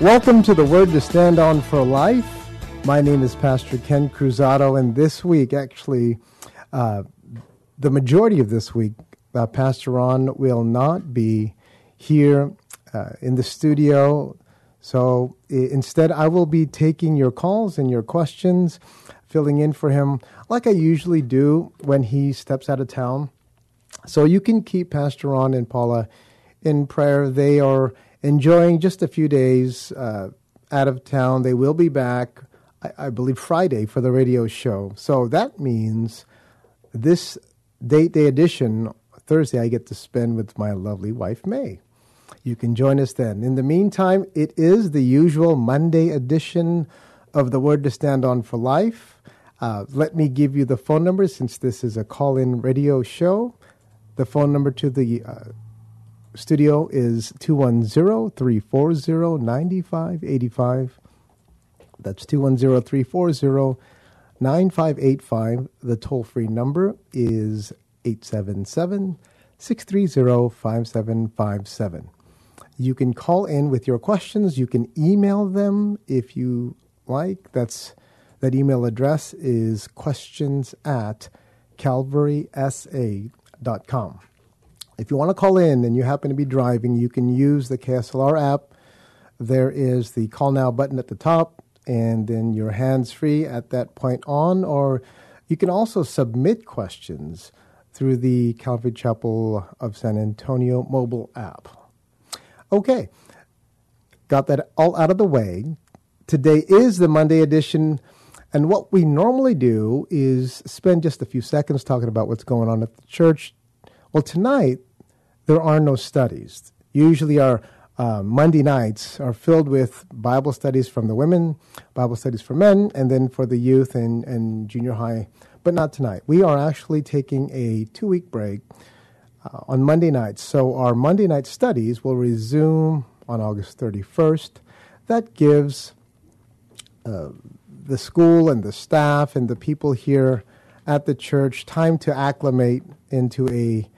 Welcome to the Word to Stand On for Life. My name is Pastor Ken Cruzado, and this week, actually, uh, the majority of this week, uh, Pastor Ron will not be here uh, in the studio. So instead, I will be taking your calls and your questions, filling in for him like I usually do when he steps out of town. So you can keep Pastor Ron and Paula in prayer. They are enjoying just a few days uh, out of town. They will be back, I, I believe, Friday for the radio show. So that means this date day edition, Thursday, I get to spend with my lovely wife, May. You can join us then. In the meantime, it is the usual Monday edition of the Word to Stand On for Life. Uh, let me give you the phone number since this is a call in radio show. The phone number to the uh, studio is 210 340 9585. That's 210 340 9585. The toll free number is 877 630 5757. You can call in with your questions. You can email them if you like. That's that email address is questions at calvarysa.com. If you want to call in and you happen to be driving, you can use the KSLR app. There is the call now button at the top, and then your hands free at that point on. Or you can also submit questions through the Calvary Chapel of San Antonio mobile app. Okay, got that all out of the way. Today is the Monday edition, and what we normally do is spend just a few seconds talking about what's going on at the church. Well, tonight there are no studies. Usually, our uh, Monday nights are filled with Bible studies from the women, Bible studies for men, and then for the youth and, and junior high. But not tonight. We are actually taking a two week break uh, on Monday nights. So our Monday night studies will resume on August 31st. That gives uh, the school and the staff and the people here at the church time to acclimate into a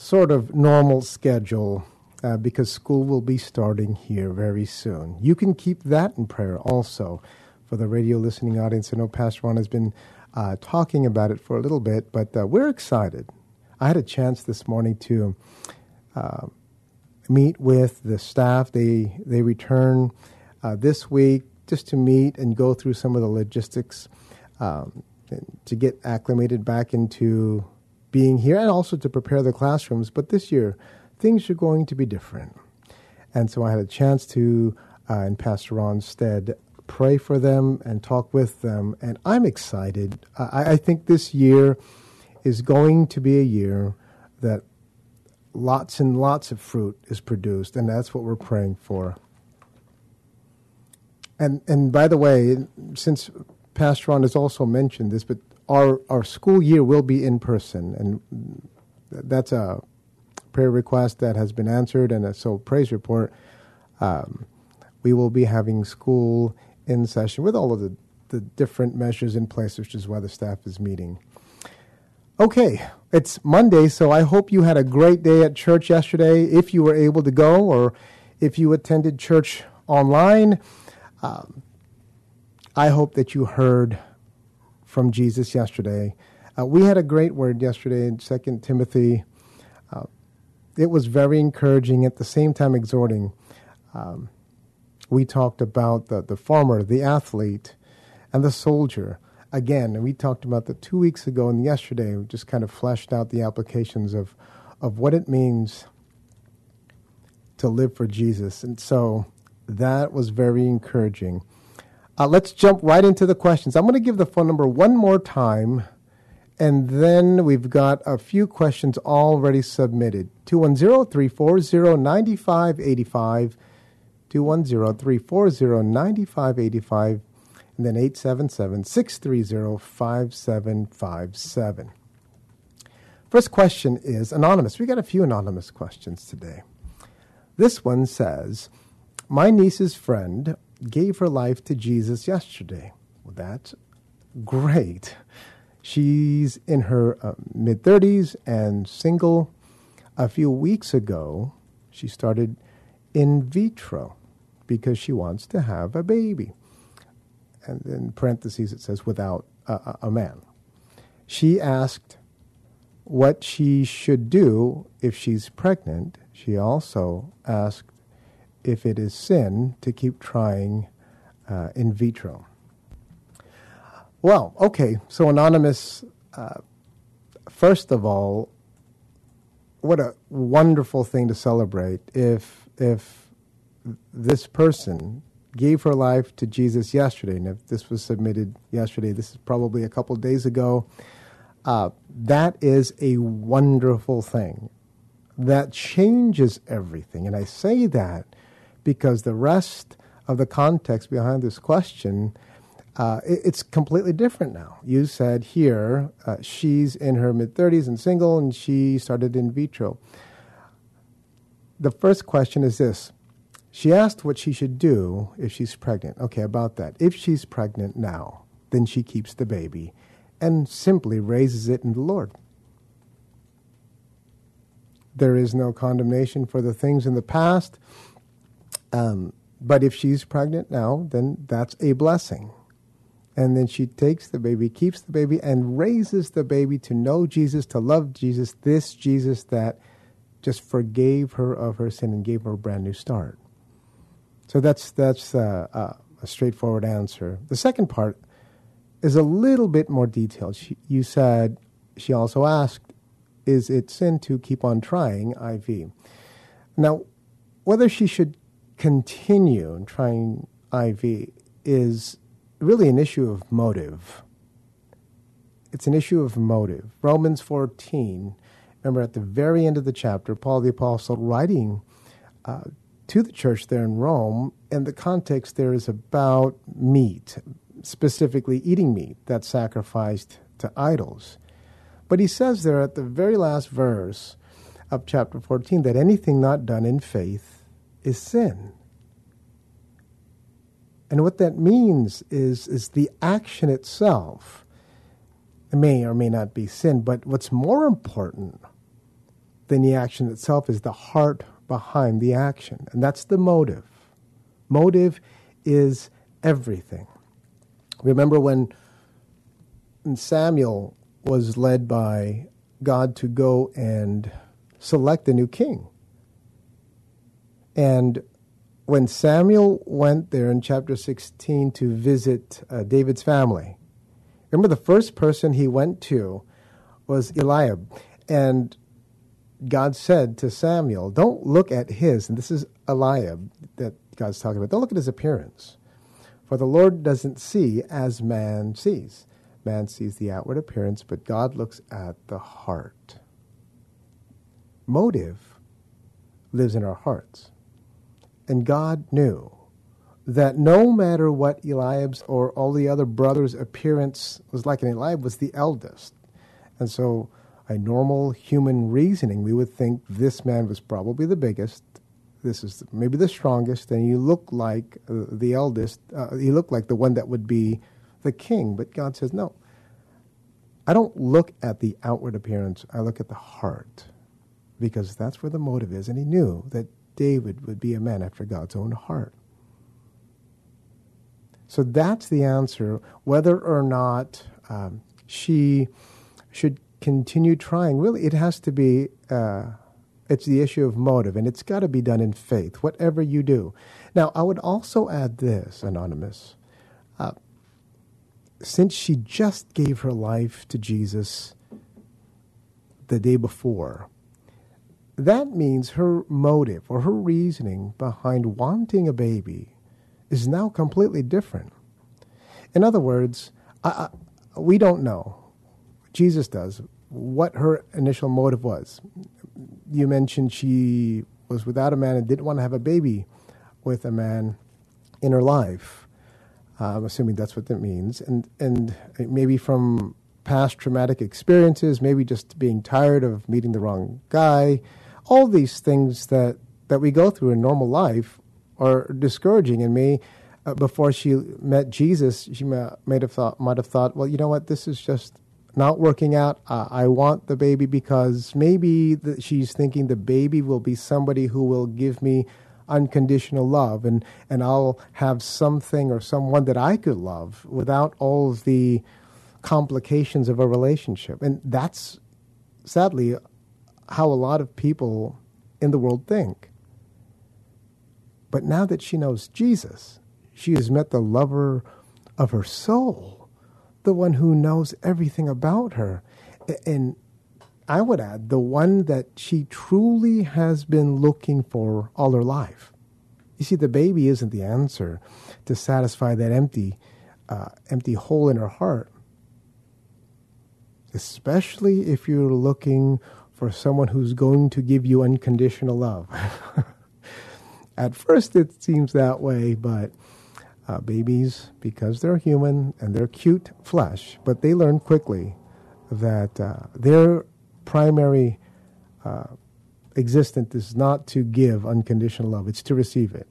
sort of normal schedule uh, because school will be starting here very soon. You can keep that in prayer also for the radio listening audience. I know Pastor Ron has been uh, talking about it for a little bit, but uh, we're excited. I had a chance this morning to uh, meet with the staff. They they return uh, this week just to meet and go through some of the logistics um, to get acclimated back into being here, and also to prepare the classrooms. But this year, things are going to be different, and so I had a chance to, uh, in Pastor Ron's stead, pray for them and talk with them, and I'm excited. I, I think this year is going to be a year that lots and lots of fruit is produced, and that's what we're praying for. And and by the way, since Pastor Ron has also mentioned this, but our our school year will be in person, and that's a prayer request that has been answered, and a, so praise report. Um, we will be having school in session with all of the, the different measures in place, which is why the staff is meeting. Okay, it's Monday, so I hope you had a great day at church yesterday. If you were able to go, or if you attended church online, um, I hope that you heard from Jesus yesterday. Uh, we had a great word yesterday in Second Timothy. Uh, it was very encouraging, at the same time exhorting. Um, we talked about the, the farmer, the athlete, and the soldier. Again, and we talked about that two weeks ago and yesterday. We just kind of fleshed out the applications of, of what it means to live for Jesus. And so that was very encouraging. Uh, let's jump right into the questions. I'm going to give the phone number one more time, and then we've got a few questions already submitted. 210 340 9585, 210 340 9585, and then 877 630 5757. First question is anonymous. We got a few anonymous questions today. This one says, My niece's friend gave her life to Jesus yesterday. Well, that's great. She's in her uh, mid 30s and single. A few weeks ago, she started in vitro because she wants to have a baby. And in parentheses, it says without a, a, a man. She asked what she should do if she's pregnant. She also asked if it is sin to keep trying uh, in vitro. Well, okay, so Anonymous, uh, first of all, what a wonderful thing to celebrate if, if this person gave her life to Jesus yesterday, and if this was submitted yesterday, this is probably a couple days ago. Uh, that is a wonderful thing. That changes everything. And I say that because the rest of the context behind this question, uh, it, it's completely different now. You said here uh, she's in her mid 30s and single, and she started in vitro. The first question is this She asked what she should do if she's pregnant. Okay, about that. If she's pregnant now, then she keeps the baby and simply raises it in the Lord. There is no condemnation for the things in the past. Um, but if she's pregnant now, then that's a blessing. And then she takes the baby, keeps the baby, and raises the baby to know Jesus, to love Jesus, this Jesus that just forgave her of her sin and gave her a brand new start. So that's, that's uh, uh, a straightforward answer. The second part is a little bit more detailed. She, you said, she also asked, is it sin to keep on trying IV? Now, whether she should continue trying IV is really an issue of motive. It's an issue of motive. Romans 14, remember at the very end of the chapter, Paul the Apostle writing uh, to the church there in Rome, and the context there is about meat, specifically eating meat that's sacrificed to idols. But he says there at the very last verse of chapter 14 that anything not done in faith is sin. And what that means is, is the action itself may or may not be sin, but what's more important than the action itself is the heart behind the action, and that's the motive. Motive is everything. Remember when Samuel was led by God to go and select a new king. And when Samuel went there in chapter 16 to visit uh, David's family, remember the first person he went to was Eliab. And God said to Samuel, Don't look at his, and this is Eliab that God's talking about, don't look at his appearance. For the Lord doesn't see as man sees. Man sees the outward appearance, but God looks at the heart. Motive lives in our hearts. And God knew that no matter what Eliab's or all the other brothers' appearance was like, and Eliab was the eldest. And so, a normal human reasoning, we would think this man was probably the biggest, this is maybe the strongest, and you look like uh, the eldest, uh, you look like the one that would be the king. But God says, no. I don't look at the outward appearance, I look at the heart, because that's where the motive is. And he knew that David would be a man after God's own heart. So that's the answer. Whether or not um, she should continue trying, really, it has to be uh, It's the issue of motive, and it's got to be done in faith, whatever you do. Now, I would also add this, Anonymous. Uh, since she just gave her life to Jesus the day before, that means her motive or her reasoning behind wanting a baby is now completely different. In other words, I, I, we don't know. Jesus does what her initial motive was. You mentioned she was without a man and didn't want to have a baby with a man in her life. I'm assuming that's what that means, and and maybe from past traumatic experiences, maybe just being tired of meeting the wrong guy. All these things that that we go through in normal life are discouraging in me. Uh, before she met Jesus, she might have thought, might have thought, well, you know what, this is just not working out. Uh, I want the baby because maybe the, she's thinking the baby will be somebody who will give me unconditional love, and and I'll have something or someone that I could love without all of the complications of a relationship, and that's sadly how a lot of people in the world think. But now that she knows Jesus, she has met the lover of her soul, the one who knows everything about her. And I would add, the one that she truly has been looking for all her life. You see, the baby isn't the answer to satisfy that empty, uh, empty hole in her heart. Especially if you're looking for someone who's going to give you unconditional love. At first, it seems that way, but uh, babies, because they're human and they're cute flesh, but they learn quickly that uh, their primary uh, existence is not to give unconditional love, it's to receive it.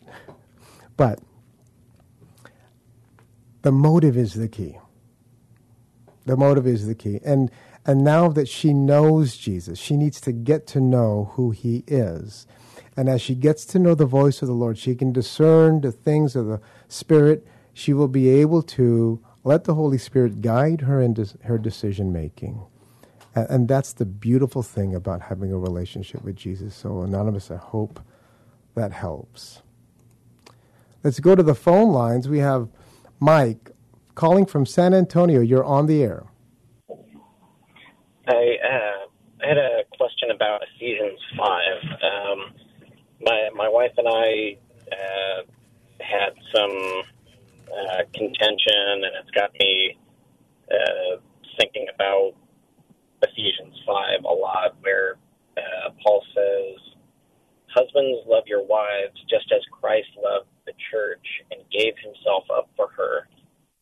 But the motive is the key. The motive is the key. And, and now that she knows Jesus, she needs to get to know who he is. And as she gets to know the voice of the Lord, she can discern the things of the Spirit. She will be able to let the Holy Spirit guide her in her decision making. And, and that's the beautiful thing about having a relationship with Jesus. So, Anonymous, I hope that helps. Let's go to the phone lines. We have Mike calling from San Antonio. You're on the air. I, uh, had a question about Ephesians 5. Um, my my wife and I uh, had some uh, contention, and it's got me uh, thinking about Ephesians five a lot, where uh, Paul says, "Husbands, love your wives just as Christ loved the church and gave himself up for her."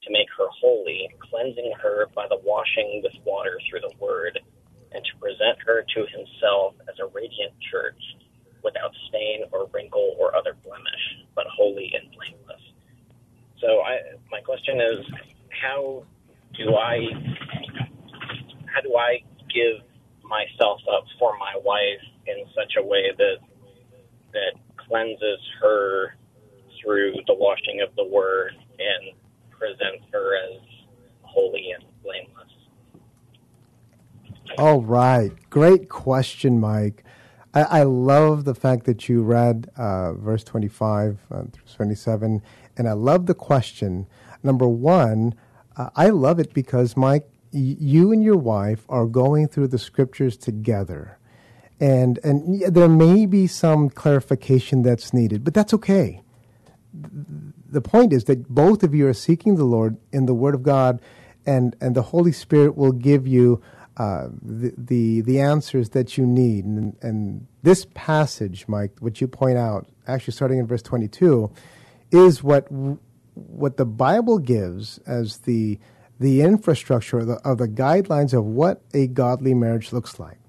To make her holy, cleansing her by the washing with water through the word, and to present her to himself as a radiant church, without stain or wrinkle or other blemish, but holy and blameless. So, I, my question is, how do I how do I give myself up for my wife in such a way that that cleanses her through the washing of the word and presents her as holy and blameless? All right. Great question, Mike. I, I love the fact that you read uh, verse 25 uh, through 27, and I love the question. Number one, uh, I love it because, Mike, y- you and your wife are going through the scriptures together. And, and there may be some clarification that's needed, but that's okay. The point is that both of you are seeking the Lord in the Word of God, and, and the Holy Spirit will give you uh, the, the, the answers that you need. And, and this passage, Mike, which you point out, actually starting in verse 22, is what what the Bible gives as the the infrastructure of the, of the guidelines of what a godly marriage looks like.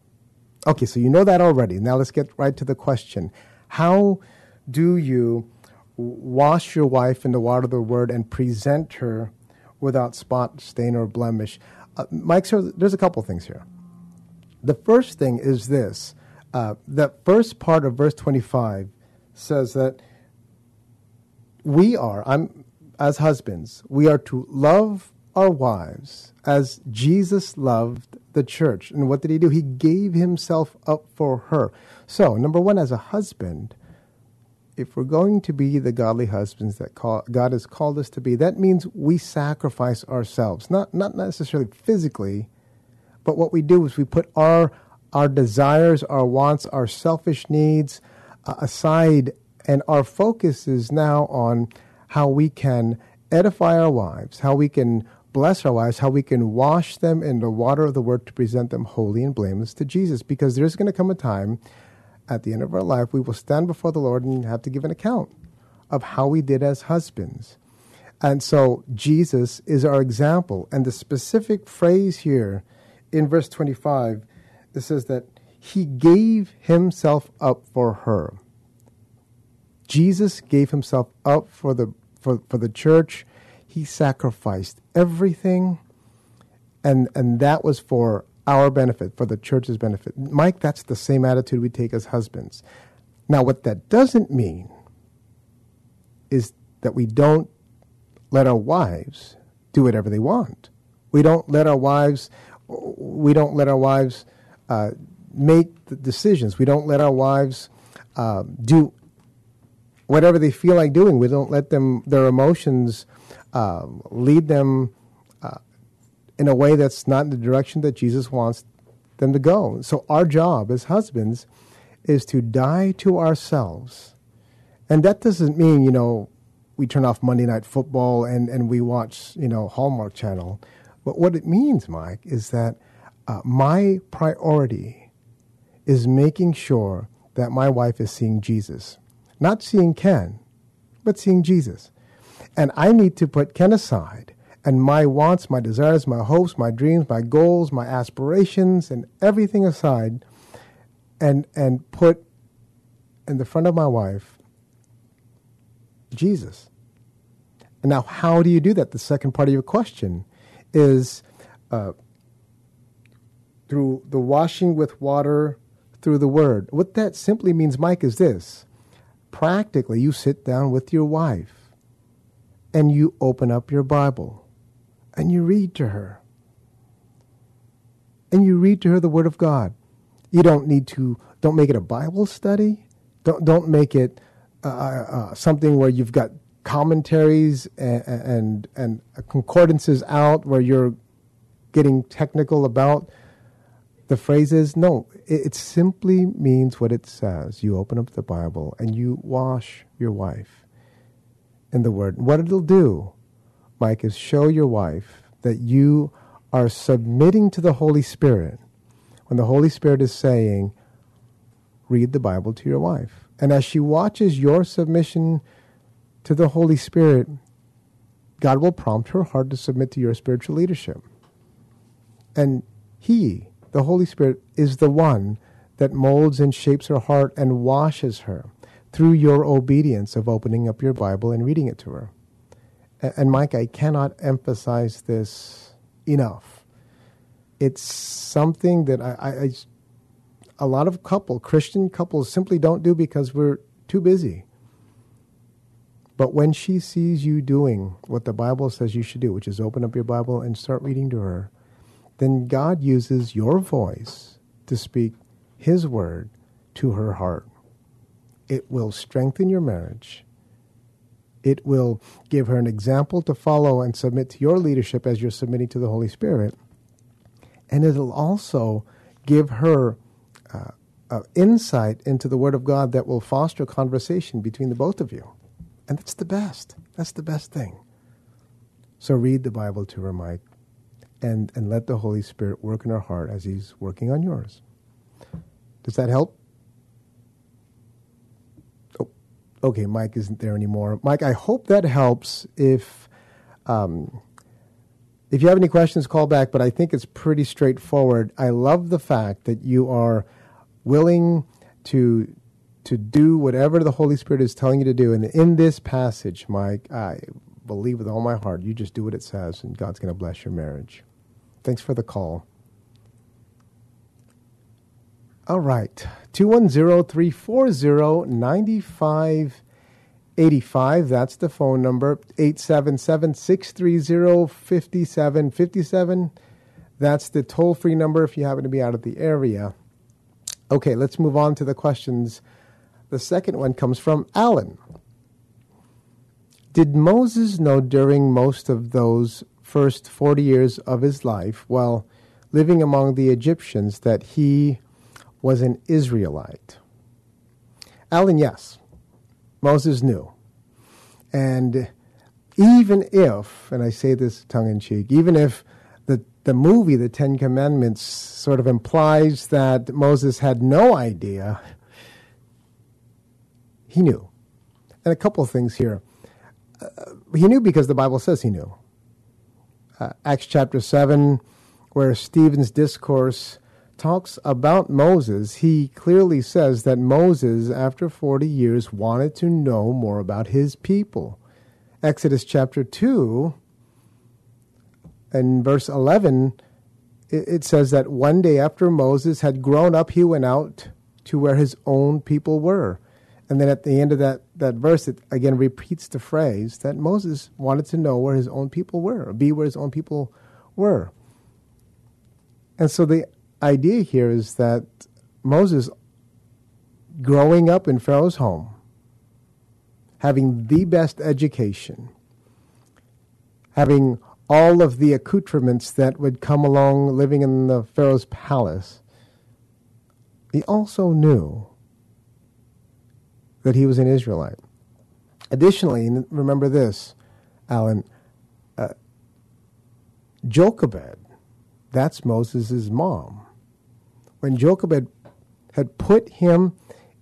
Okay, so you know that already. Now let's get right to the question: How do you wash your wife in the water of the Word and present her without spot, stain, or blemish? Uh, Mike, so there's a couple things here. The first thing is this uh, that first part of verse 25 says that we are, I'm, as husbands, we are to love our wives as Jesus loved the church. And what did he do? He gave himself up for her. So, number one, as a husband, if we're going to be the godly husbands that call, God has called us to be, that means we sacrifice ourselves. Not, not necessarily physically, but what we do is we put our, our desires, our wants, our selfish needs uh, aside, and our focus is now on how we can edify our wives, how we can bless our wives, how we can wash them in the water of the word to present them holy and blameless to Jesus. Because there's going to come a time at the end of our life, we will stand before the Lord and have to give an account of how we did as husbands. And so Jesus is our example. And the specific phrase here in verse 25, it says that he gave himself up for her. Jesus gave himself up for the, for, for the church. He sacrificed everything. And, and that was for our benefit, for the church's benefit. Mike, that's the same attitude we take as husbands. Now, what that doesn't mean is that we don't let our wives do whatever they want. We don't let our wives. We don't let our wives uh, make the decisions. We don't let our wives uh, do whatever they feel like doing. We don't let them their emotions uh, lead them in a way that's not in the direction that Jesus wants them to go. So, our job as husbands is to die to ourselves. And that doesn't mean, you know, we turn off Monday Night Football and, and we watch, you know, Hallmark Channel. But what it means, Mike, is that uh, my priority is making sure that my wife is seeing Jesus. Not seeing Ken, but seeing Jesus. And I need to put Ken aside and my wants, my desires, my hopes, my dreams, my goals, my aspirations, and everything aside, and and put in the front of my wife Jesus. And now, how do you do that? The second part of your question is uh, through the washing with water through the Word. What that simply means, Mike, is this: practically, you sit down with your wife and you open up your Bible and you read to her. And you read to her the Word of God. You don't need to, don't make it a Bible study. Don't, don't make it uh, uh, uh something where you've got commentaries and, and, and concordances out where you're getting technical about the phrases. No, it, it simply means what it says. You open up the Bible and you wash your wife in the Word. What it'll do Mike, is show your wife that you are submitting to the Holy Spirit when the Holy Spirit is saying, read the Bible to your wife. And as she watches your submission to the Holy Spirit, God will prompt her heart to submit to your spiritual leadership. And He, the Holy Spirit, is the one that molds and shapes her heart and washes her through your obedience of opening up your Bible and reading it to her and Mike, I cannot emphasize this enough. It's something that I, I, I, a lot of couple, Christian couples, simply don't do because we're too busy. But when she sees you doing what the Bible says you should do, which is open up your Bible and start reading to her, then God uses your voice to speak His word to her heart. It will strengthen your marriage it will give her an example to follow and submit to your leadership as you're submitting to the Holy Spirit. And it'll also give her uh, uh, insight into the Word of God that will foster conversation between the both of you. And that's the best. That's the best thing. So read the Bible to her, Mike, and, and let the Holy Spirit work in her heart as He's working on yours. Does that help? Okay, Mike isn't there anymore. Mike, I hope that helps. If um, if you have any questions, call back. But I think it's pretty straightforward. I love the fact that you are willing to to do whatever the Holy Spirit is telling you to do. And in this passage, Mike, I believe with all my heart, you just do what it says, and God's going to bless your marriage. Thanks for the call. All right. 210 340 95 85. That's the phone number. 877 630 5757. That's the toll free number if you happen to be out of the area. Okay, let's move on to the questions. The second one comes from Alan. Did Moses know during most of those first 40 years of his life, while living among the Egyptians, that he was an Israelite? Alan, yes. Moses knew. And even if, and I say this tongue in cheek, even if the, the movie, The Ten Commandments, sort of implies that Moses had no idea, he knew. And a couple of things here. Uh, he knew because the Bible says he knew. Uh, Acts chapter 7, where Stephen's discourse talks about Moses, he clearly says that Moses, after 40 years, wanted to know more about his people. Exodus chapter 2, and verse 11, it, says that one day after Moses had grown up, he went out to where his own people were. And then at the end of that, that verse, it again repeats the phrase that Moses wanted to know where his own people were, be where his own people were. And so the idea here is that Moses, growing up in Pharaoh's home, having the best education, having all of the accoutrements that would come along living in the Pharaoh's palace, he also knew that he was an Israelite. Additionally, remember this, Alan, uh, Jochebed, that's Moses' mom. When Jochebed had put him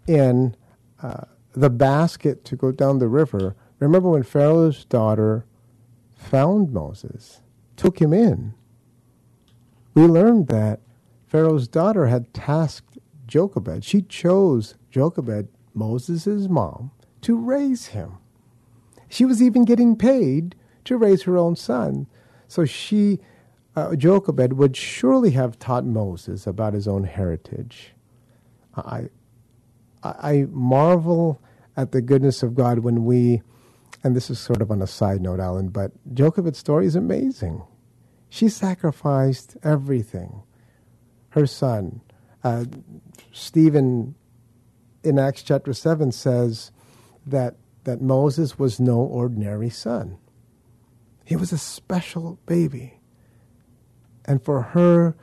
in uh, the basket to go down the river, remember when Pharaoh's daughter found Moses, took him in? We learned that Pharaoh's daughter had tasked Jochebed. She chose Jochebed, Moses' mom, to raise him. She was even getting paid to raise her own son. So she uh, Jochebed would surely have taught Moses about his own heritage. I, I marvel at the goodness of God when we, and this is sort of on a side note, Alan, but Jochebed's story is amazing. She sacrificed everything. Her son, uh, Stephen, in Acts chapter 7, says that, that Moses was no ordinary son. He was a special baby and for her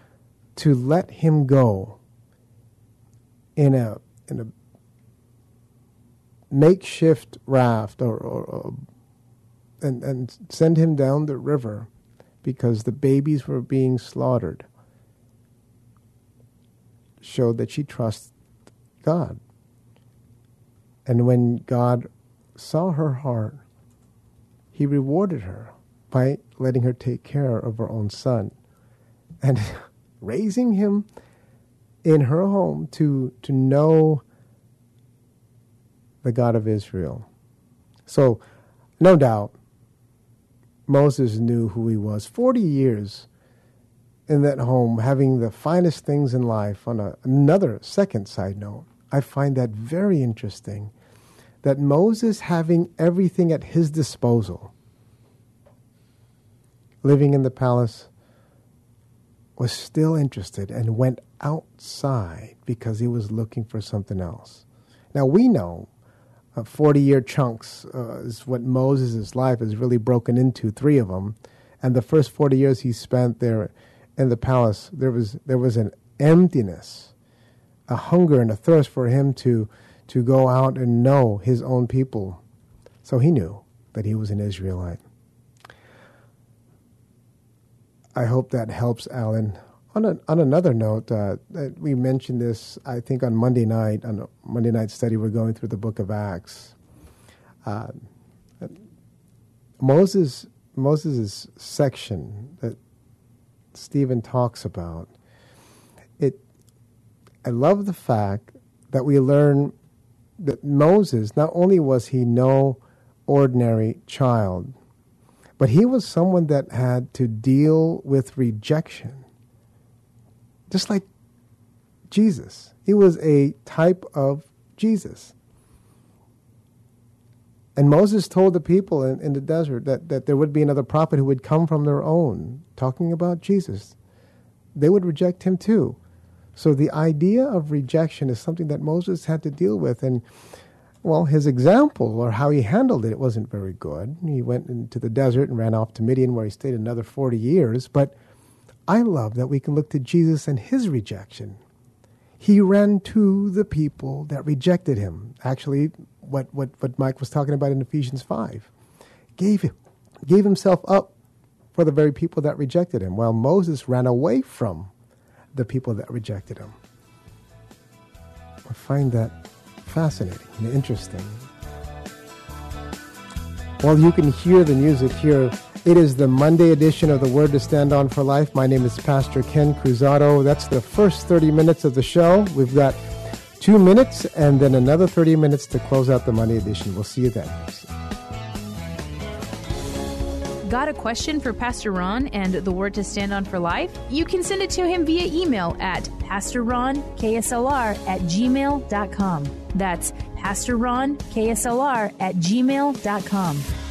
to let him go in a in a makeshift raft or, or, or, and and send him down the river because the babies were being slaughtered showed that she trusts God. And when God saw her heart, he rewarded her by letting her take care of her own son and raising him in her home to to know the God of Israel. So, no doubt, Moses knew who he was. Forty years in that home, having the finest things in life. On a, another second side note, I find that very interesting. That Moses having everything at his disposal, living in the palace was still interested and went outside because he was looking for something else. Now we know uh, 40 year chunks uh, is what Moses' life is really broken into, three of them. And the first 40 years he spent there in the palace, there was, there was an emptiness, a hunger and a thirst for him to, to go out and know his own people. So he knew that he was an Israelite. I hope that helps, Alan. On, a, on another note, uh, we mentioned this, I think, on Monday night, on Monday night study, we're going through the book of Acts. Uh, Moses, Moses' section that Stephen talks about, it, I love the fact that we learn that Moses, not only was he no ordinary child, but he was someone that had to deal with rejection. Just like Jesus. He was a type of Jesus. And Moses told the people in, in the desert that, that there would be another prophet who would come from their own, talking about Jesus. They would reject him too. So the idea of rejection is something that Moses had to deal with. And, well, his example or how he handled it, it wasn't very good. He went into the desert and ran off to Midian, where he stayed another 40 years. But I love that we can look to Jesus and his rejection. He ran to the people that rejected him. Actually, what, what, what Mike was talking about in Ephesians 5. Gave, gave himself up for the very people that rejected him, while Moses ran away from the people that rejected him. I find that fascinating and interesting. Well, you can hear the music here. It is the Monday edition of the Word to Stand On for Life. My name is Pastor Ken Cruzado. That's the first 30 minutes of the show. We've got two minutes and then another 30 minutes to close out the Monday edition. We'll see you then. Got a question for Pastor Ron and the Word to Stand On for Life? You can send it to him via email at PastorRonKSLR at gmail.com. That's PastorRonKSLR at gmail.com.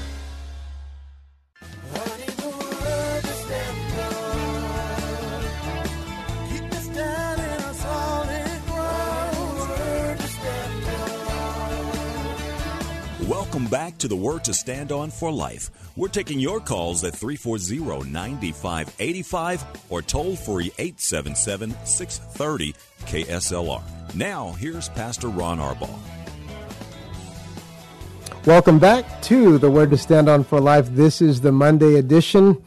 Welcome back to the Word to Stand On for Life. We're taking your calls at 340 9585 or toll free 877 630 KSLR. Now, here's Pastor Ron Arbaugh. Welcome back to the Word to Stand On for Life. This is the Monday edition.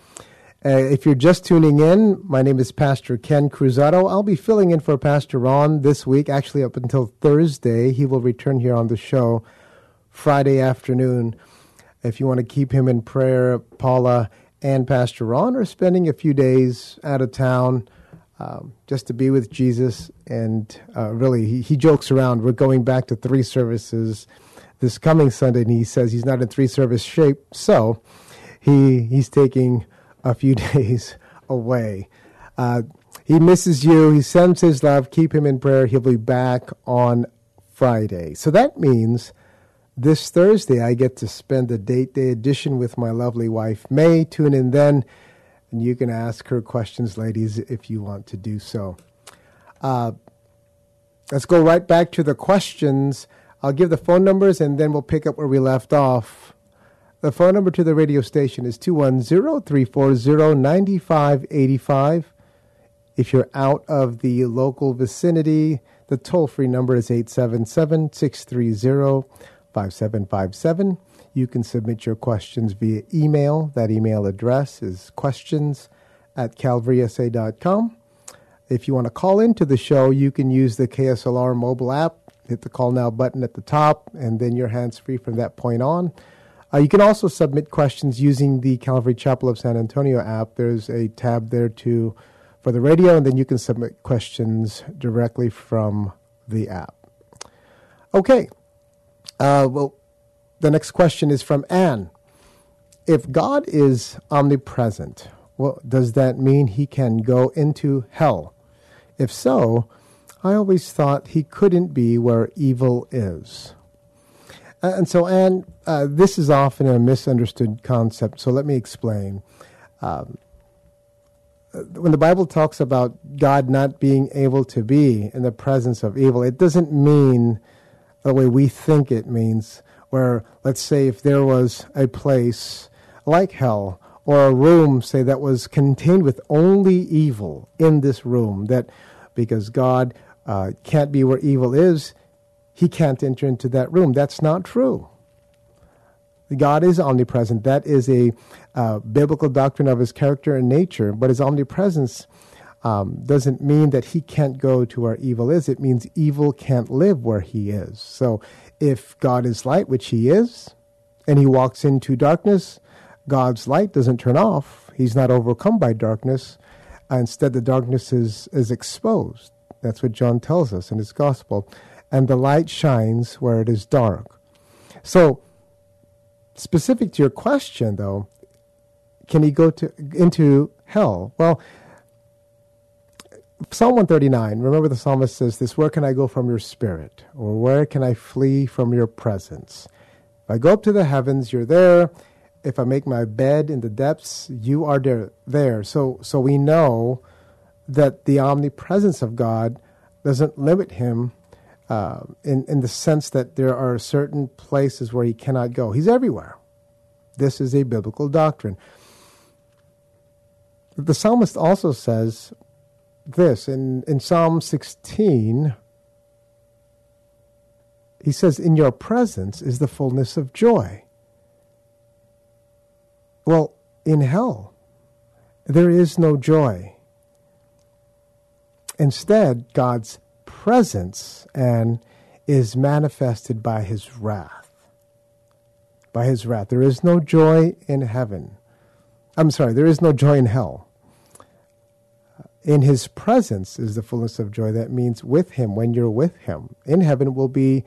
Uh, if you're just tuning in, my name is Pastor Ken Cruzado. I'll be filling in for Pastor Ron this week, actually up until Thursday. He will return here on the show Friday afternoon. If you want to keep him in prayer, Paula and Pastor Ron are spending a few days out of town um, just to be with Jesus. And uh, really, he, he jokes around. We're going back to three services this coming Sunday, and he says he's not in three service shape, so he he's taking a few days away. Uh, he misses you. He sends his love. Keep him in prayer. He'll be back on Friday. So that means this Thursday I get to spend a date day edition with my lovely wife May. Tune in then, and you can ask her questions, ladies, if you want to do so. Uh, let's go right back to the questions. I'll give the phone numbers and then we'll pick up where we left off. The phone number to the radio station is 210 340 9585. If you're out of the local vicinity, the toll free number is 877 630 5757. You can submit your questions via email. That email address is questions at calvarysa.com. If you want to call into the show, you can use the KSLR mobile app. Hit the call now button at the top, and then you're hands free from that point on. Uh, you can also submit questions using the Calvary Chapel of San Antonio app. There's a tab there too for the radio, and then you can submit questions directly from the app. Okay. Uh, well, the next question is from Anne. If God is omnipresent, well, does that mean he can go into hell? If so, I always thought he couldn't be where evil is. Uh, and so, Anne, uh, this is often a misunderstood concept, so let me explain. Um, when the Bible talks about God not being able to be in the presence of evil, it doesn't mean the way we think it means, where, let's say, if there was a place like hell or a room, say, that was contained with only evil in this room, that because God uh, can't be where evil is, he can't enter into that room. That's not true. God is omnipresent. That is a uh, biblical doctrine of his character and nature, but his omnipresence um, doesn't mean that he can't go to where evil is. It means evil can't live where he is. So if God is light, which he is, and he walks into darkness, God's light doesn't turn off. He's not overcome by darkness. Instead, the darkness is, is exposed. That's what John tells us in his gospel. And the light shines where it is dark. So, specific to your question, though, can he go to into hell? Well, Psalm 139, remember the psalmist says this Where can I go from your spirit? Or where can I flee from your presence? If I go up to the heavens, you're there. If I make my bed in the depths, you are there. there. So, so we know that the omnipresence of God doesn't limit him uh, in, in the sense that there are certain places where he cannot go. He's everywhere. This is a biblical doctrine. The psalmist also says this in, in Psalm 16. He says, In your presence is the fullness of joy. Well, in hell, there is no joy. Instead, God's presence and is manifested by his wrath. By his wrath. There is no joy in heaven. I'm sorry, there is no joy in hell. In his presence is the fullness of joy. That means with him, when you're with him. In heaven will be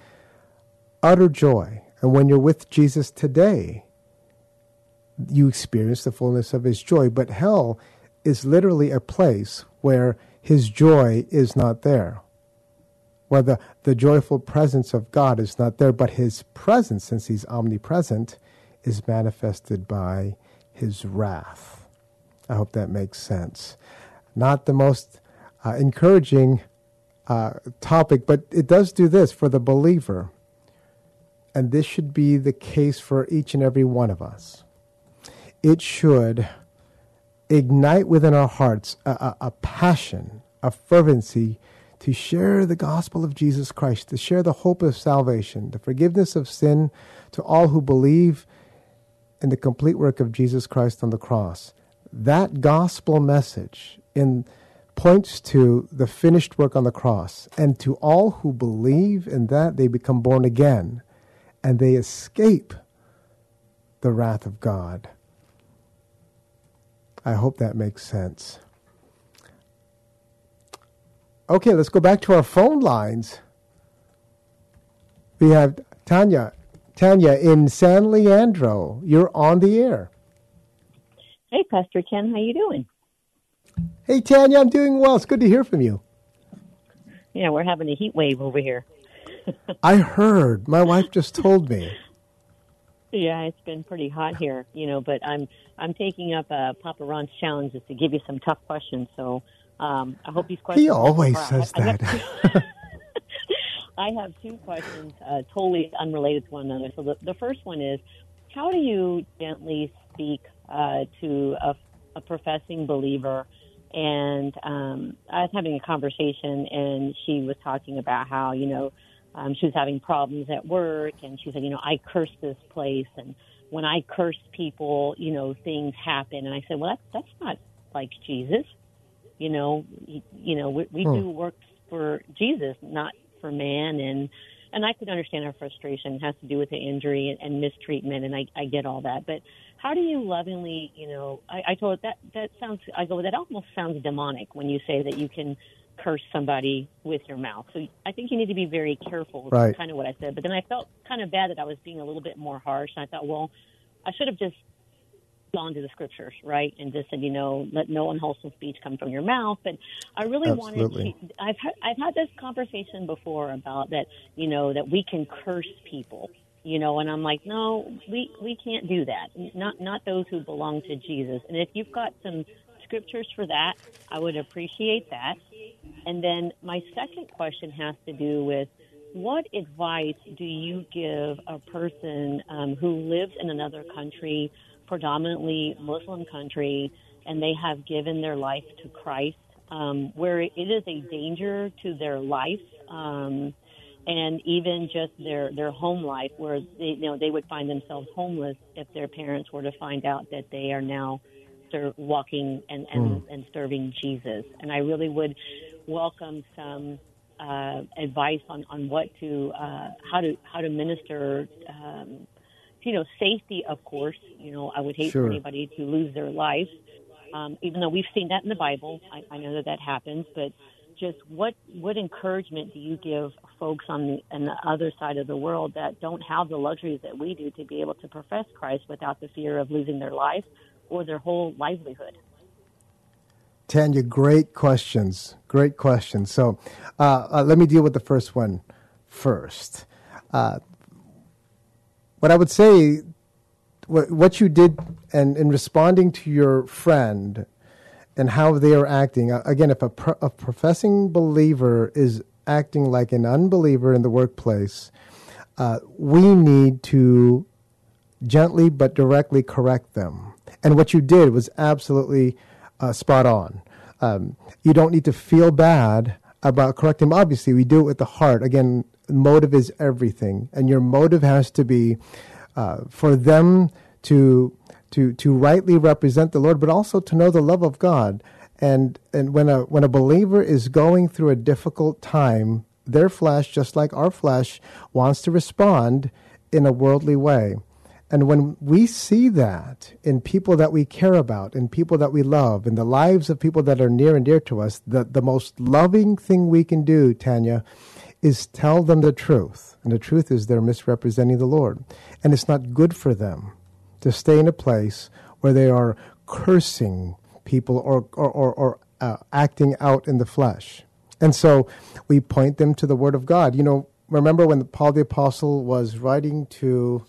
utter joy. And when you're with Jesus today, you experience the fullness of his joy. But hell is literally a place where his joy is not there. Where the, the joyful presence of God is not there, but his presence, since he's omnipresent, is manifested by his wrath. I hope that makes sense. Not the most uh, encouraging uh, topic, but it does do this for the believer. And this should be the case for each and every one of us. It should ignite within our hearts a, a, a passion, a fervency to share the gospel of Jesus Christ, to share the hope of salvation, the forgiveness of sin to all who believe in the complete work of Jesus Christ on the cross. That gospel message in points to the finished work on the cross, and to all who believe in that they become born again and they escape the wrath of God. I hope that makes sense. Okay, let's go back to our phone lines. We have Tanya. Tanya in San Leandro. You're on the air. Hey, Pastor Ken, how you doing? Hey, Tanya, I'm doing well. It's good to hear from you. Yeah, we're having a heat wave over here. I heard. My wife just told me. Yeah, it's been pretty hot here, you know. But I'm I'm taking up uh, Papa Ron's challenge is to give you some tough questions. So um, I hope these questions. He always I- says I have that. two- I have two questions, uh, totally unrelated to one another. So the, the first one is, how do you gently speak uh, to a, a professing believer? And um, I was having a conversation, and she was talking about how you know um, she was having problems at work, and she said, you know, I curse this place, and when I curse people, you know, things happen. And I said, well, that's that's not like Jesus. You know, you, you know, we, we Hmm. do work for Jesus, not for man. And and I could understand her frustration it has to do with the injury and, and mistreatment, and I, I get all that. But how do you lovingly, you know, I, I told that that sounds. I go that almost sounds demonic when you say that you can curse somebody with your mouth. So I think you need to be very careful. Is Right. Kind of what I said. But then I felt kind of bad that I was being a little bit more harsh, and I thought, well, I should have just gone to the scriptures, right, and just said, you know, let no unwholesome speech come from your mouth. But I really Absolutely. wanted to. I've had, I've had this conversation before about that, you know, that we can curse people, you know, and I'm like, no, we we can't do that. Not not those who belong to Jesus. And if you've got some scriptures for that, I would appreciate that. And then my second question has to do with what advice do you give a person um, who lives in another country, predominantly Muslim country, and they have given their life to Christ, um, where it is a danger to their life, um, and even just their their home life, where they you know they would find themselves homeless if their parents were to find out that they are now ser- walking and and, and serving Jesus. And I really would welcome some uh, advice on, on what to uh, how to how to minister. Um, you know, safety, of course. You know, I would hate Sure. for anybody to lose their life, um, even though we've seen that in the Bible. I, I know that that happens, but just what what encouragement do you give folks on the on the other side of the world that don't have the luxuries that we do to be able to profess Christ without the fear of losing their life or their whole livelihood? Tanya, great questions. Great questions. So uh, uh, let me deal with the first one first. Uh, what I would say, what, what you did, and in responding to your friend, and how they are acting. uh, Again, if a, pro, a professing believer is acting like an unbeliever in the workplace, uh, we need to gently but directly correct them. And what you did was absolutely uh, spot on. Um, you don't need to feel bad about correcting. Obviously, we do it with the heart. Again, motive is everything, and your motive has to be uh, for them to to to rightly represent the Lord, but also to know the love of God. And and when a when a believer is going through a difficult time, their flesh, just like our flesh, wants to respond in a worldly way. And when we see that in people that we care about, in people that we love, in the lives of people that are near and dear to us, the, the most loving thing we can do, Tanya, is tell them the truth. And the truth is they're misrepresenting the Lord. And it's not good for them to stay in a place where they are cursing people or, or, or, or uh, acting out in the flesh. And so we point them to the Word of God. You know, remember when Paul the Apostle was writing to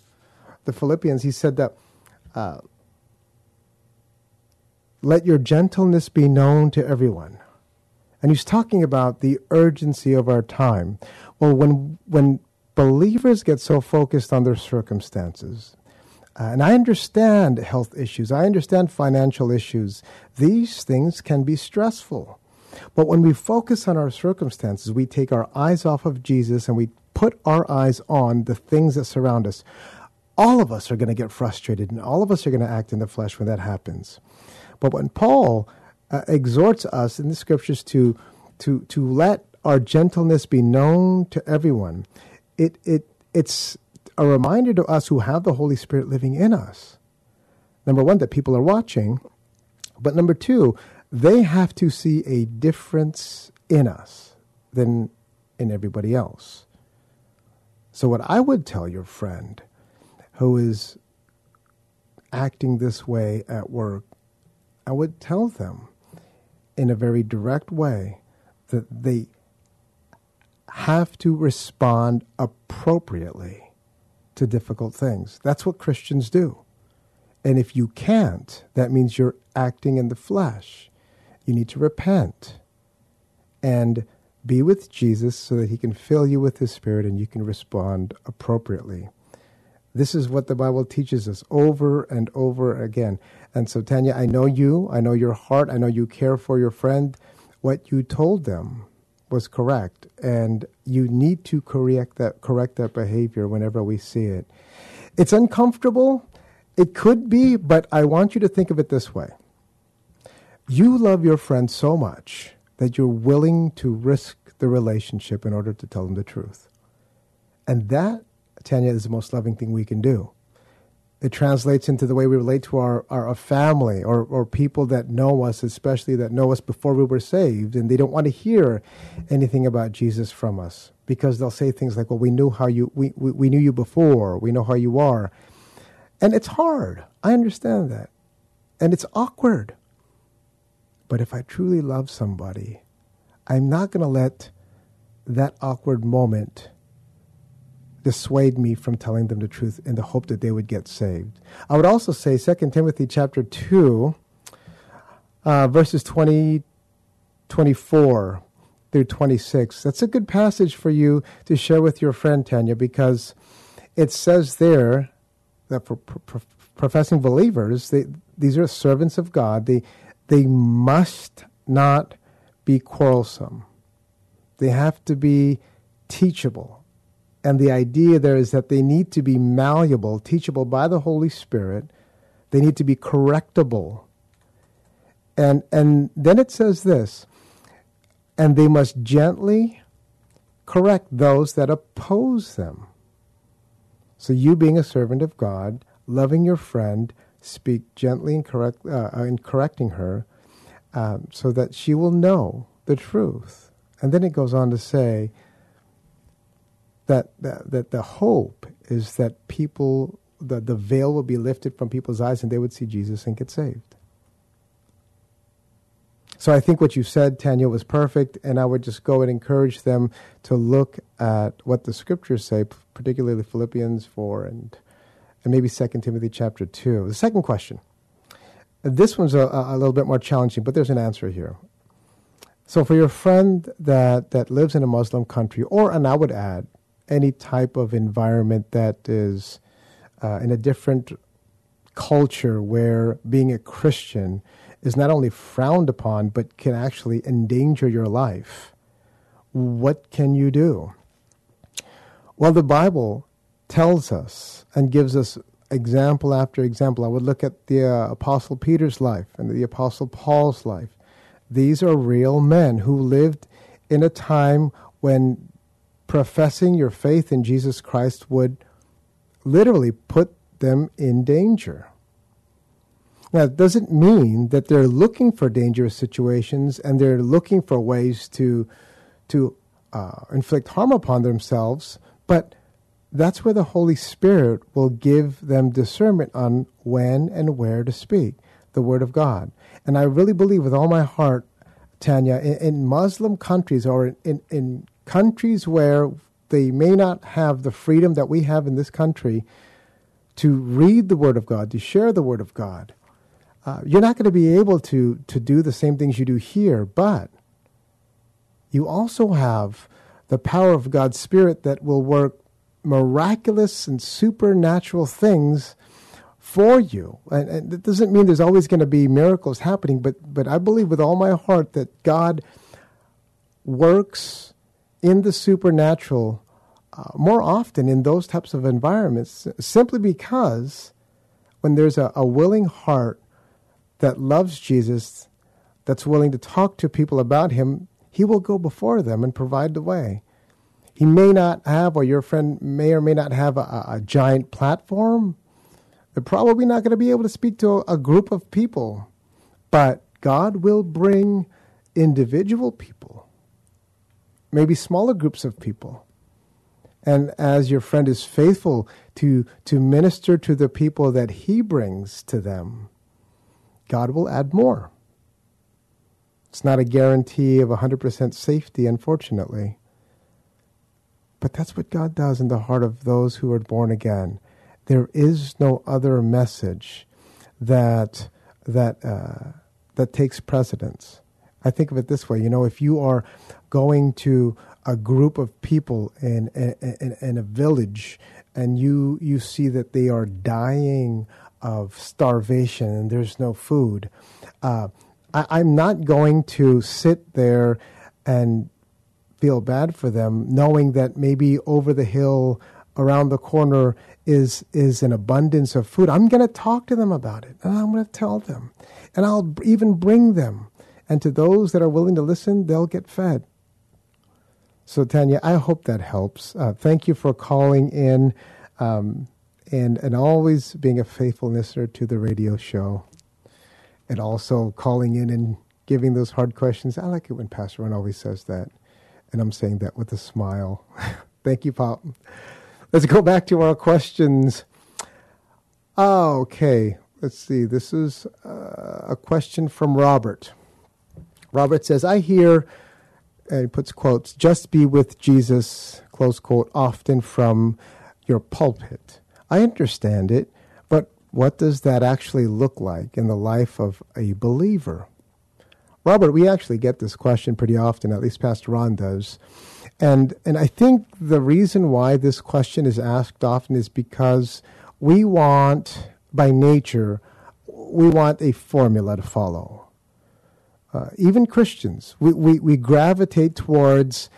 the Philippians, he said that, uh, let your gentleness be known to everyone. And he's talking about the urgency of our time. Well, when, when believers get so focused on their circumstances, uh, and I understand health issues, I understand financial issues, these things can be stressful. But when we focus on our circumstances, we take our eyes off of Jesus and we put our eyes on the things that surround us. All of us are going to get frustrated and all of us are going to act in the flesh when that happens. But when Paul uh, exhorts us in the scriptures to, to, to let our gentleness be known to everyone, it, it, it's a reminder to us who have the Holy Spirit living in us. Number one, that people are watching. But number two, they have to see a difference in us than in everybody else. So, what I would tell your friend who is acting this way at work, I would tell them in a very direct way that they have to respond appropriately to difficult things. That's what Christians do. And if you can't, that means you're acting in the flesh. You need to repent and be with Jesus so that he can fill you with his spirit and you can respond appropriately. This is what the Bible teaches us over and over again. And so, Tanya, I know you, I know your heart, I know you care for your friend. What you told them was correct, and you need to correct that, correct that behavior whenever we see it. It's uncomfortable, it could be, but I want you to think of it this way you love your friend so much that you're willing to risk the relationship in order to tell them the truth. And that, Tanya, is the most loving thing we can do. It translates into the way we relate to our, our, our family or, or people that know us, especially that know us before we were saved, and they don't want to hear anything about Jesus from us because they'll say things like, Well, we knew how you we, we, we knew you before, we know how you are. And it's hard. I understand that. And it's awkward. But if I truly love somebody, I'm not going to let that awkward moment dissuade me from telling them the truth in the hope that they would get saved. I would also say 2 Timothy chapter 2, uh, verses 20, 24 through 26. That's a good passage for you to share with your friend Tanya because it says there that for pro- professing believers, they, these are servants of God. They, they must not be quarrelsome. They have to be teachable. And the idea there is that they need to be malleable, teachable by the Holy Spirit. They need to be correctable. And, and then it says this and they must gently correct those that oppose them. So, you being a servant of God, loving your friend, speak gently and correct uh, in correcting her, um, so that she will know the truth. And then it goes on to say that that, that the hope is that people that the veil will be lifted from people's eyes and they would see Jesus and get saved. So I think what you said, Tanya, was perfect, and I would just go and encourage them to look at what the scriptures say, particularly Philippians 4 and and maybe 2 Timothy chapter 2. The second question. This one's a, a little bit more challenging, but there's an answer here. So for your friend that, that lives in a Muslim country, or, and I would add, any type of environment that is uh, in a different culture where being a Christian is not only frowned upon, but can actually endanger your life, what can you do? Well, the Bible tells us and gives us example after example. I would look at the uh, Apostle Peter's life and the Apostle Paul's life. These are real men who lived in a time when professing your faith in Jesus Christ would literally put them in danger. Now, it doesn't mean that they're looking for dangerous situations and they're looking for ways to, to uh, inflict harm upon themselves, but that's where the Holy Spirit will give them discernment on when and where to speak the Word of God. And I really believe with all my heart, Tanya, in, in Muslim countries or in, in countries where they may not have the freedom that we have in this country to read the Word of God, to share the Word of God, uh, you're not going to be able to, to do the same things you do here, but you also have the power of God's Spirit that will work miraculous and supernatural things for you. And, and it doesn't mean there's always going to be miracles happening, but, but I believe with all my heart that God works in the supernatural uh, more often in those types of environments simply because when there's a, a willing heart that loves Jesus, that's willing to talk to people about him, he will go before them and provide the way. He may not have, or your friend may or may not have a, a giant platform. They're probably not going to be able to speak to a, a group of people, but God will bring individual people, maybe smaller groups of people. And as your friend is faithful to, to minister to the people that he brings to them, God will add more. It's not a guarantee of 100% safety, unfortunately. But that's what God does in the heart of those who are born again. There is no other message that that uh, that takes precedence. I think of it this way: you know, if you are going to a group of people in in, in a village, and you you see that they are dying of starvation and there's no food, uh, I, I'm not going to sit there and feel bad for them, knowing that maybe over the hill, around the corner, is is an abundance of food. I'm going to talk to them about it, and I'm going to tell them, and I'll even bring them. And to those that are willing to listen, they'll get fed. So, Tanya, I hope that helps. Uh, thank you for calling in um, and, and always being a faithful listener to the radio show and also calling in and giving those hard questions. I like it when Pastor Ron always says that. And I'm saying that with a smile. Thank you, Pop. Let's go back to our questions. Okay, let's see. This is uh, a question from Robert. Robert says, I hear, and he puts quotes, just be with Jesus, close quote, often from your pulpit. I understand it, but what does that actually look like in the life of a believer? Robert, we actually get this question pretty often, at least Pastor Ron does. And, and I think the reason why this question is asked often is because we want, by nature, we want a formula to follow. Uh, even Christians, we, we, we gravitate towards,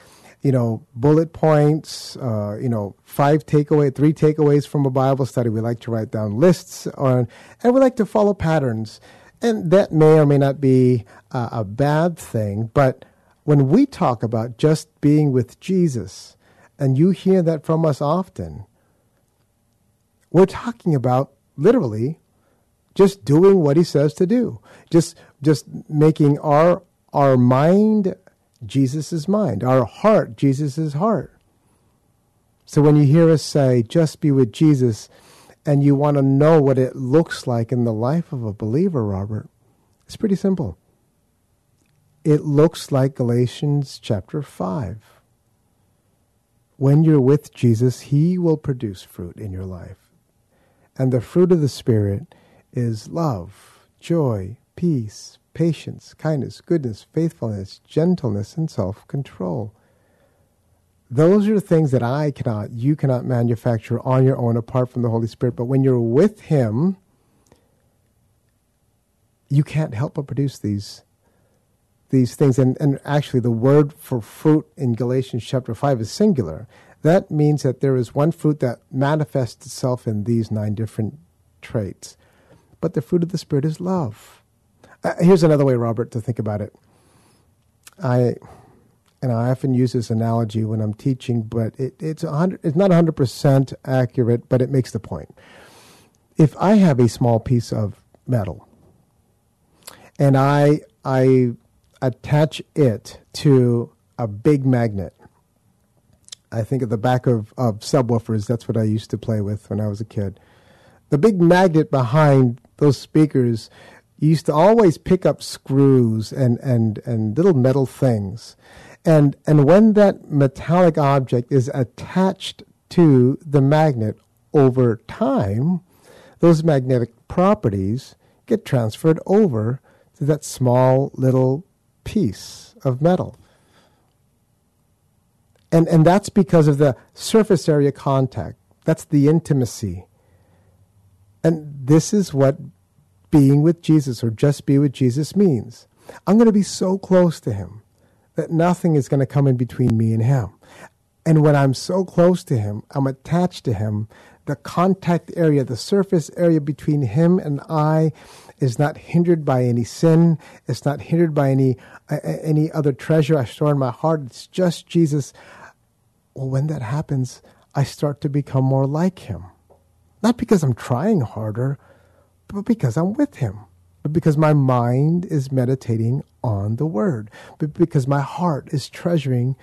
you know, bullet points, uh, you know, five takeaway, three takeaways from a Bible study. We like to write down lists, on, and we like to follow patterns. And that may or may not be uh, a bad thing, but when we talk about just being with Jesus, and you hear that from us often, we're talking about literally just doing what he says to do. Just just making our our mind Jesus' mind, our heart Jesus' heart. So when you hear us say, just be with Jesus, and you want to know what it looks like in the life of a believer, Robert, it's pretty simple. It looks like Galatians chapter 5. When you're with Jesus, He will produce fruit in your life. And the fruit of the Spirit is love, joy, peace, patience, kindness, goodness, faithfulness, gentleness, and self control. Those are things that I cannot, you cannot manufacture on your own apart from the Holy Spirit. But when you're with Him, you can't help but produce these these things. And, and actually, the word for fruit in Galatians chapter 5 is singular. That means that there is one fruit that manifests itself in these nine different traits. But the fruit of the Spirit is love. Uh, here's another way, Robert, to think about it. I and I often use this analogy when I'm teaching, but it, it's, it's not 100% accurate, but it makes the point. If I have a small piece of metal and I, I attach it to a big magnet, I think at the back of, of subwoofers, that's what I used to play with when I was a kid. The big magnet behind those speakers used to always pick up screws and, and, and little metal things. And, and when that metallic object is attached to the magnet over time, those magnetic properties get transferred over to that small little piece of metal. And, and that's because of the surface area contact. That's the intimacy. And this is what being with Jesus or just be with Jesus means. I'm going to be so close to him that nothing is going to come in between me and him. And when I'm so close to him, I'm attached to him, the contact area, the surface area between him and I is not hindered by any sin. It's not hindered by any uh, any other treasure I store in my heart. It's just Jesus. Well, when that happens, I start to become more like him. Not because I'm trying harder, but because I'm with him. But because my mind is meditating on the word. But because my heart is treasuring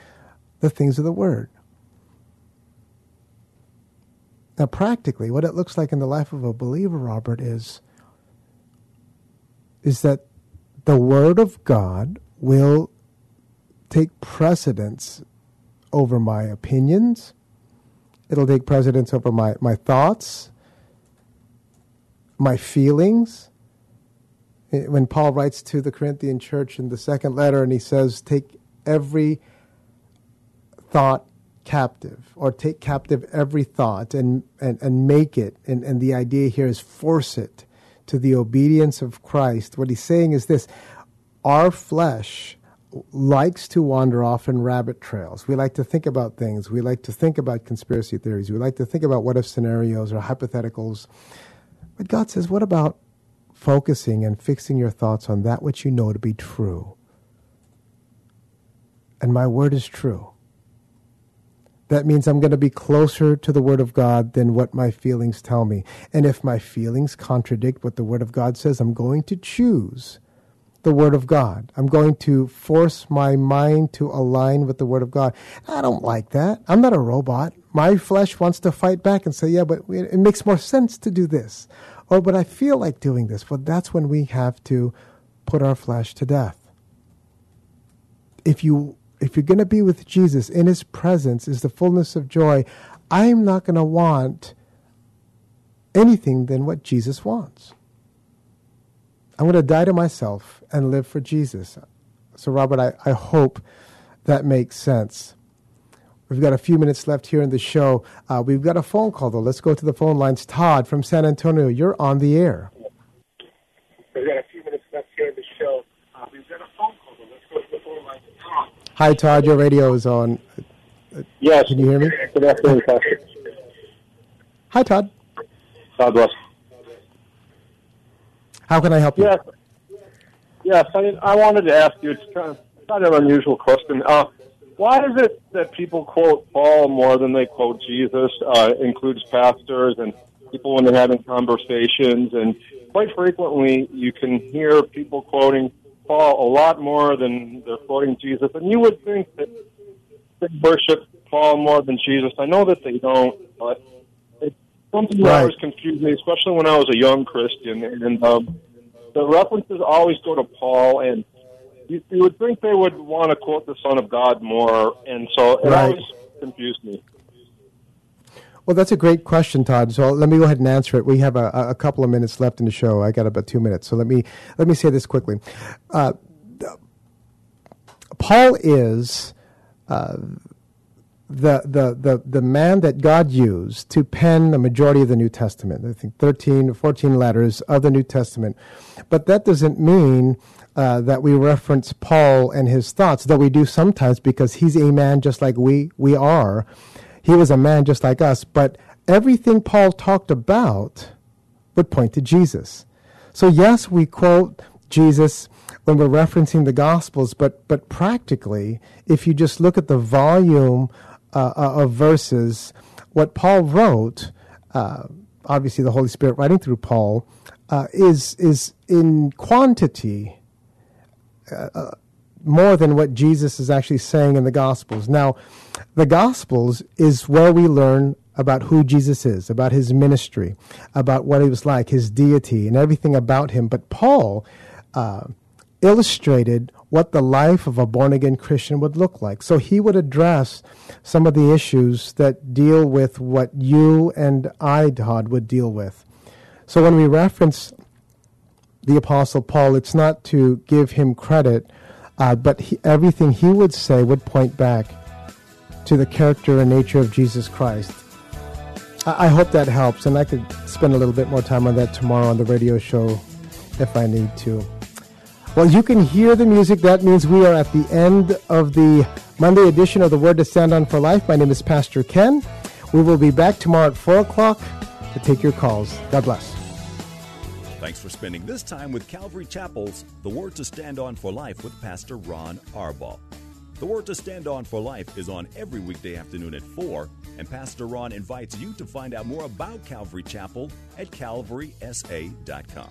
the things of the word. Now, practically, what it looks like in the life of a believer, Robert, is, is that the Word of God will take precedence over my opinions. It'll take precedence over my, my thoughts, my feelings. Eh, when Paul writes to the Corinthian church in the second letter and he says, Take every thought captive, or take captive every thought and, and, and make it. And, and the idea here is force it to the obedience of Christ. What he's saying is this our flesh likes to wander off in rabbit trails. We like to think about things. We like to think about conspiracy theories. We like to think about what if scenarios or hypotheticals. But God says, what about focusing and fixing your thoughts on that which you know to be true? And my word is true that means I'm going to be closer to the Word of God than what my feelings tell me. And if my feelings contradict what the Word of God says, I'm going to choose the Word of God. I'm going to force my mind to align with the Word of God. I don't like that. I'm not a robot. My flesh wants to fight back and say, yeah, but it makes more sense to do this. Or, but I feel like doing this. Well, that's when we have to put our flesh to death. If you if you're going to be with Jesus, in his presence is the fullness of joy. I'm not going to want anything than what Jesus wants. I'm going to die to myself and live for Jesus. So, Robert, I, I hope that makes sense. We've got a few minutes left here in the show. Uh, we've got a phone call, though. Let's go to the phone lines. Todd from San Antonio, you're on the air. We've got a few minutes left here in the show. Uh, we've got a phone call, though. Let's go to the phone lines. Todd. Hi, Todd. Your radio is on. Yes. Can you hear me? Good afternoon, Pastor. Hi, Todd. God bless. How can I help you? Yes. Yes, I, I wanted to ask you, it's kind of, of an unusual question. Uh, why is it that people quote Paul more than they quote Jesus? Uh, includes pastors and people when they're having conversations, and quite frequently you can hear people quoting Paul a lot more than they're quoting Jesus. And you would think that they worship Paul more than Jesus. I know that they don't, but something that Right. always confused me, especially when I was a young Christian. And um, the references always go to Paul, and you, you would think they would want to quote the Son of God more. And so it Right. always confused me. Well, that's a great question, Todd. So let me go ahead and answer it. We have a, a couple of minutes left in the show. I got about two minutes, so let me let me say this quickly. Uh, Paul is uh, the, the the the man that God used to pen the majority of the New Testament. I think 13 or 14 letters of the New Testament, but that doesn't mean. Uh, that we reference Paul and his thoughts, though we do sometimes because he's a man just like we we are. He was a man just like us, but everything Paul talked about would point to Jesus. So, yes, we quote Jesus when we're referencing the Gospels, but, but practically, if you just look at the volume uh, uh of verses, what Paul wrote, uh, obviously the Holy Spirit writing through Paul, uh, is, is in quantity uh, more than what Jesus is actually saying in the Gospels. Now, the Gospels is where we learn about who Jesus is, about his ministry, about what he was like, his deity, and everything about him. But Paul uh, illustrated what the life of a born again Christian would look like. So he would address some of the issues that deal with what you and I, Todd, would deal with. So when we reference the Apostle Paul, it's not to give him credit, uh, but he, everything he would say would point back to the character and nature of Jesus Christ. I, I hope that helps, and I could spend a little bit more time on that tomorrow on the radio show if I need to. Well, you can hear the music. That means we are at the end of the Monday edition of the Word to Stand on for Life. My name is Pastor Ken. We will be back tomorrow at 4 o'clock to take your calls. God bless. Thanks for spending this time with Calvary Chapel's The Word to Stand On for Life with Pastor Ron Arbaugh. The Word to Stand On for Life is on every weekday afternoon at 4, and Pastor Ron invites you to find out more about Calvary Chapel at calvarysa.com.